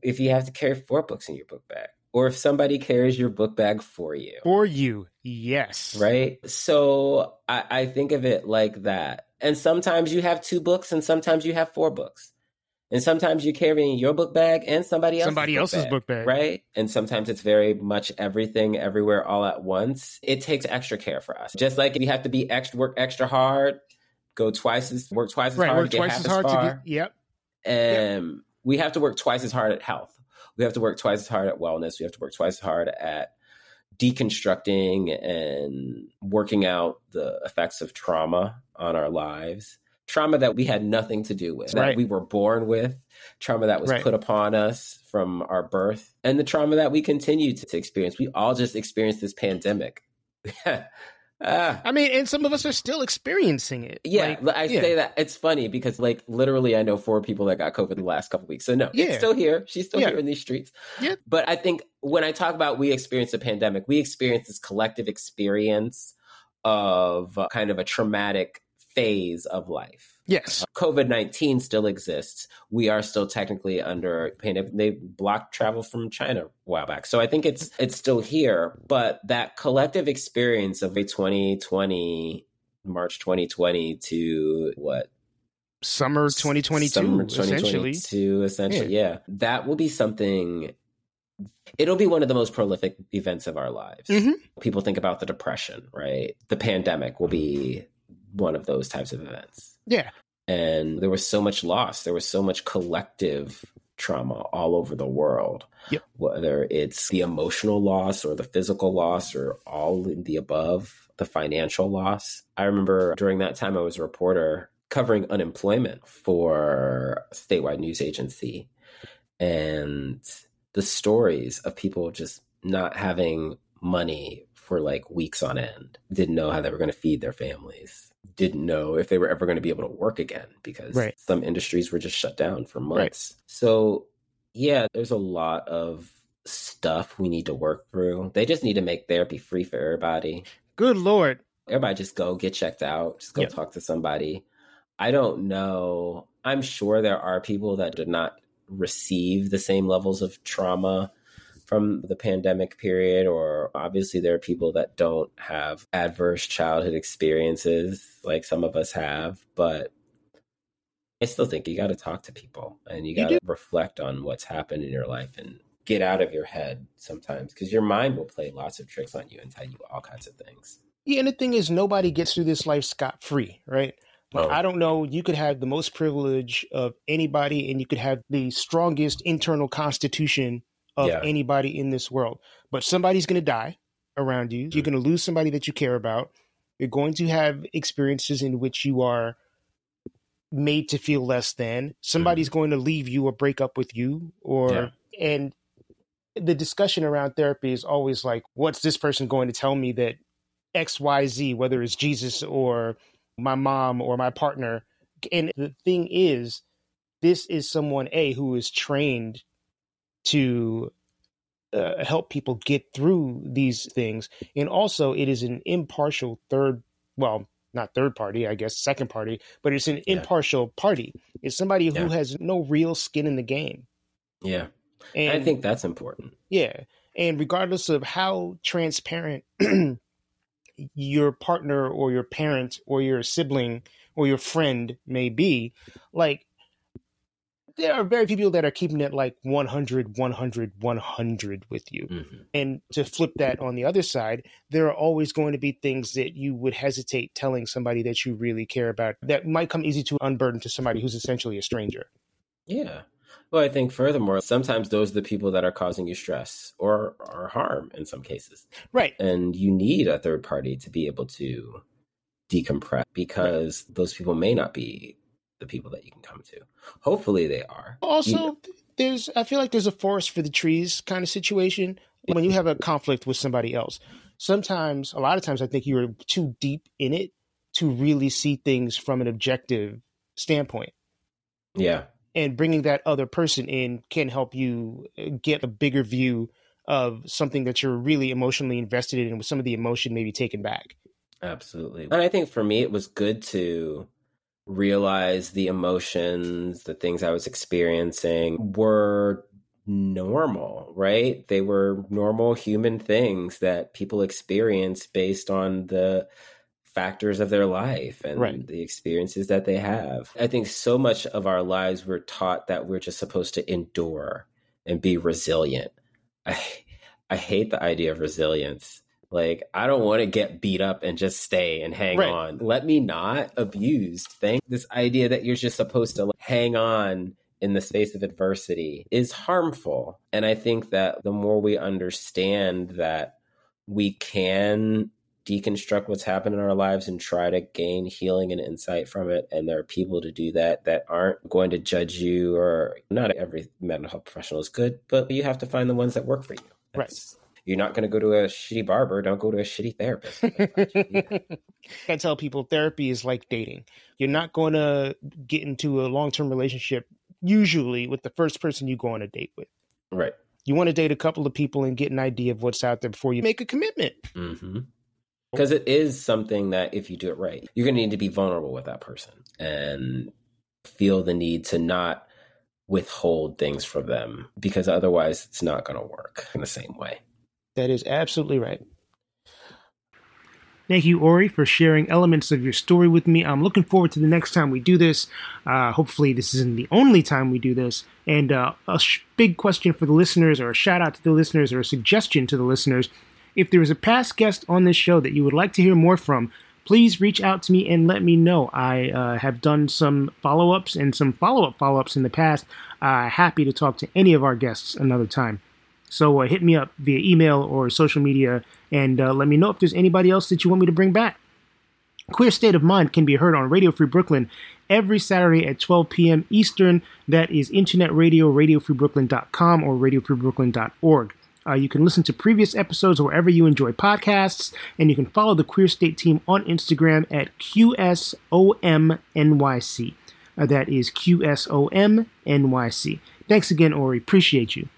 if you have to carry four books in your book bag or if somebody carries your book bag for you. For you, yes. Right? So I, I, think of it like that. And sometimes you have two books and sometimes you have four books. And sometimes you're carrying your book bag and somebody else's somebody book else's bag, book bag. Right? And sometimes it's very much everything everywhere all at once. It takes extra care for us. Just like you have to be extra work extra hard, go twice as work twice as right, hard work to get twice as hard far. to get yep. And yep. we have to work twice as hard at health we have to work twice as hard at wellness. We have to work twice as hard at deconstructing and working out the effects of trauma on our lives. Trauma that we had nothing to do with, right. that we were born with, trauma that was right. put upon us from our birth, and the trauma that we continue to, to experience. We all just experienced this pandemic. Uh, I mean, and some of us are still experiencing it. Yeah, like, I yeah. say that it's funny because, like, literally, I know four people that got COVID the last couple weeks. So no, yeah. it's still here. She's still yeah. here in these streets. Yeah. But I think when I talk about we experience a pandemic, we experience this collective experience of kind of a traumatic phase of life. Yes. COVID 19 still exists. We are still technically under pandemic. They blocked travel from China a while back. So I think it's it's still here. But that collective experience of a 2020, March 2020 to what? Summer 2022, Summer essentially. 2022, essentially. Yeah. yeah. That will be something it'll be one of the most prolific events of our lives. Mm-hmm. People think about the depression, right? The pandemic will be one of those types of events. Yeah. And there was so much loss. There was so much collective trauma all over the world. Yep. Whether it's the emotional loss or the physical loss or all in the above, the financial loss. I remember during that time I was a reporter covering unemployment for a statewide news agency. And the stories of people just not having money for like weeks on end, didn't know how they were going to feed their families didn't know if they were ever going to be able to work again because right. some industries were just shut down for months. Right. So, yeah, there's a lot of stuff we need to work through. They just need to make therapy free for everybody. Good Lord. Everybody just go get checked out, just go yep. talk to somebody. I don't know. I'm sure there are people that did not receive the same levels of trauma from the pandemic period, or obviously there are people that don't have adverse childhood experiences like some of us have, but I still think you got to talk to people and you got to reflect on what's happened in your life and get out of your head sometimes because your mind will play lots of tricks on you and tell you all kinds of things. Yeah, and the thing is, nobody gets through this life scot free, right? Like, oh. I don't know. You could have the most privilege of anybody, and you could have the strongest internal constitution of yeah. anybody in this world. But somebody's going to die around you. Mm-hmm. You're going to lose somebody that you care about. You're going to have experiences in which you are made to feel less than. Somebody's mm-hmm. going to leave you or break up with you or yeah. and the discussion around therapy is always like what's this person going to tell me that XYZ whether it's Jesus or my mom or my partner and the thing is this is someone a who is trained to uh, help people get through these things. And also it is an impartial third well not third party i guess second party but it's an yeah. impartial party. It's somebody who has no real skin in the game. Yeah. And i think that's important. Yeah. And regardless of how transparent your partner or your parent or your sibling or your friend may be like there are very few people that are keeping it like 100 100 100 with you. Mm-hmm. and to flip that on the other side there are always going to be things that you would hesitate telling somebody that you really care about that might come easy to unburden to somebody who's essentially a stranger. Yeah. Well i think furthermore sometimes those are the people that are causing you stress or or harm in some cases. Right. And you need a third party to be able to decompress because those people may not be the people that you can come to. Hopefully they are. Also, there's I feel like there's a forest for the trees kind of situation when you have a conflict with somebody else. Sometimes, a lot of times I think you're too deep in it to really see things from an objective standpoint. Yeah. And bringing that other person in can help you get a bigger view of something that you're really emotionally invested in with some of the emotion maybe taken back. Absolutely. And I think for me, it was good to realize the emotions, the things I was experiencing were normal, right? They were normal human things that people experience based on the factors of their life and right. the experiences that they have. I think so much of our lives we're taught that we're just supposed to endure and be resilient. I I hate the idea of resilience like, I don't want to get beat up and just stay and hang right. on. Let me not abused. Thank this idea that you're just supposed to hang on in the face of adversity is harmful. And I think that the more we understand that we can deconstruct what's happened in our lives and try to gain healing and insight from it. And there are people to do that that aren't going to judge you, or not every mental health professional is good, but you have to find the ones that work for you. That's, right you're not going to go to a shitty barber. Don't go to a shitty therapist. I tell people therapy is like dating. You're not going to get into a long term relationship usually with the first person you go on a date with. Right. You want to date a couple of people and get an idea of what's out there before you make a commitment. Mm-hmm because it is something that if you do it right you're going to need to be vulnerable with that person and feel the need to not withhold things from them because otherwise it's not going to work in the same way that is absolutely right. Thank you, Ori, for sharing elements of your story with me. I'm looking forward to the next time we do this. Uh, hopefully, this isn't the only time we do this. And uh, a sh- big question for the listeners, or a shout out to the listeners, or a suggestion to the listeners. If there is a past guest on this show that you would like to hear more from, please reach out to me and let me know. I uh, have done some follow ups and some follow up follow ups in the past. Uh, happy to talk to any of our guests another time. So uh, hit me up via email or social media and uh, let me know if there's anybody else that you want me to bring back. Queer State of Mind can be heard on Radio Free Brooklyn every Saturday at 12 p.m. Eastern. That is internet radio, radiofreebrooklyn.com or radiofreebrooklyn.org. Uh, you can listen to previous episodes wherever you enjoy podcasts, and you can follow the Queer State team on Instagram at QSOMNYC. Uh, that is QSOMNYC. Thanks again, Ori. Appreciate you.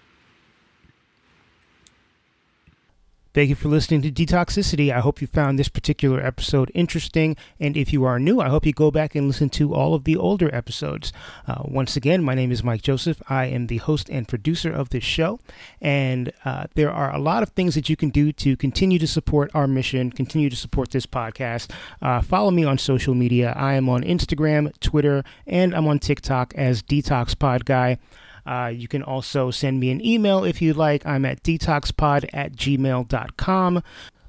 Thank you for listening to Detoxicity. I hope you found this particular episode interesting. And if you are new, I hope you go back and listen to all of the older episodes. Uh, once again, my name is Mike Joseph. I am the host and producer of this show. And uh, there are a lot of things that you can do to continue to support our mission, continue to support this podcast. Uh, follow me on social media. I am on Instagram, Twitter, and I'm on TikTok as Detox Pod Guy. Uh, you can also send me an email if you'd like. I'm at detoxpod at gmail.com.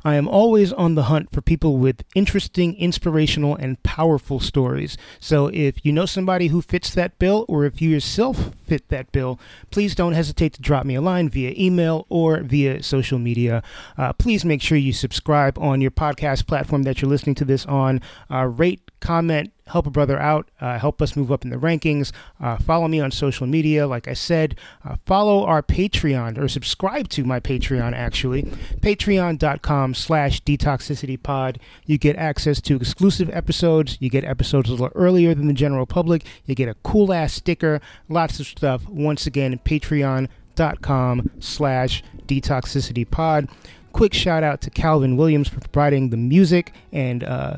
I am always on the hunt for people with interesting, inspirational, and powerful stories. So if you know somebody who fits that bill, or if you yourself fit that bill, please don't hesitate to drop me a line via email or via social media. Uh, please make sure you subscribe on your podcast platform that you're listening to this on. Uh, rate, comment, help a brother out, uh, help us move up in the rankings. Uh, follow me on social media. Like I said, uh, follow our Patreon or subscribe to my Patreon, actually. Patreon.com slash detoxicitypod. You get access to exclusive episodes. You get episodes a little earlier than the general public. You get a cool ass sticker, lots of stuff. Once again, patreon.com slash detoxicitypod. Quick shout out to Calvin Williams for providing the music and uh,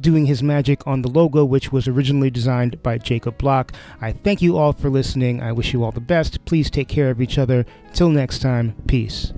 doing his magic on the logo, which was originally designed by Jacob Block. I thank you all for listening. I wish you all the best. Please take care of each other. Till next time, peace.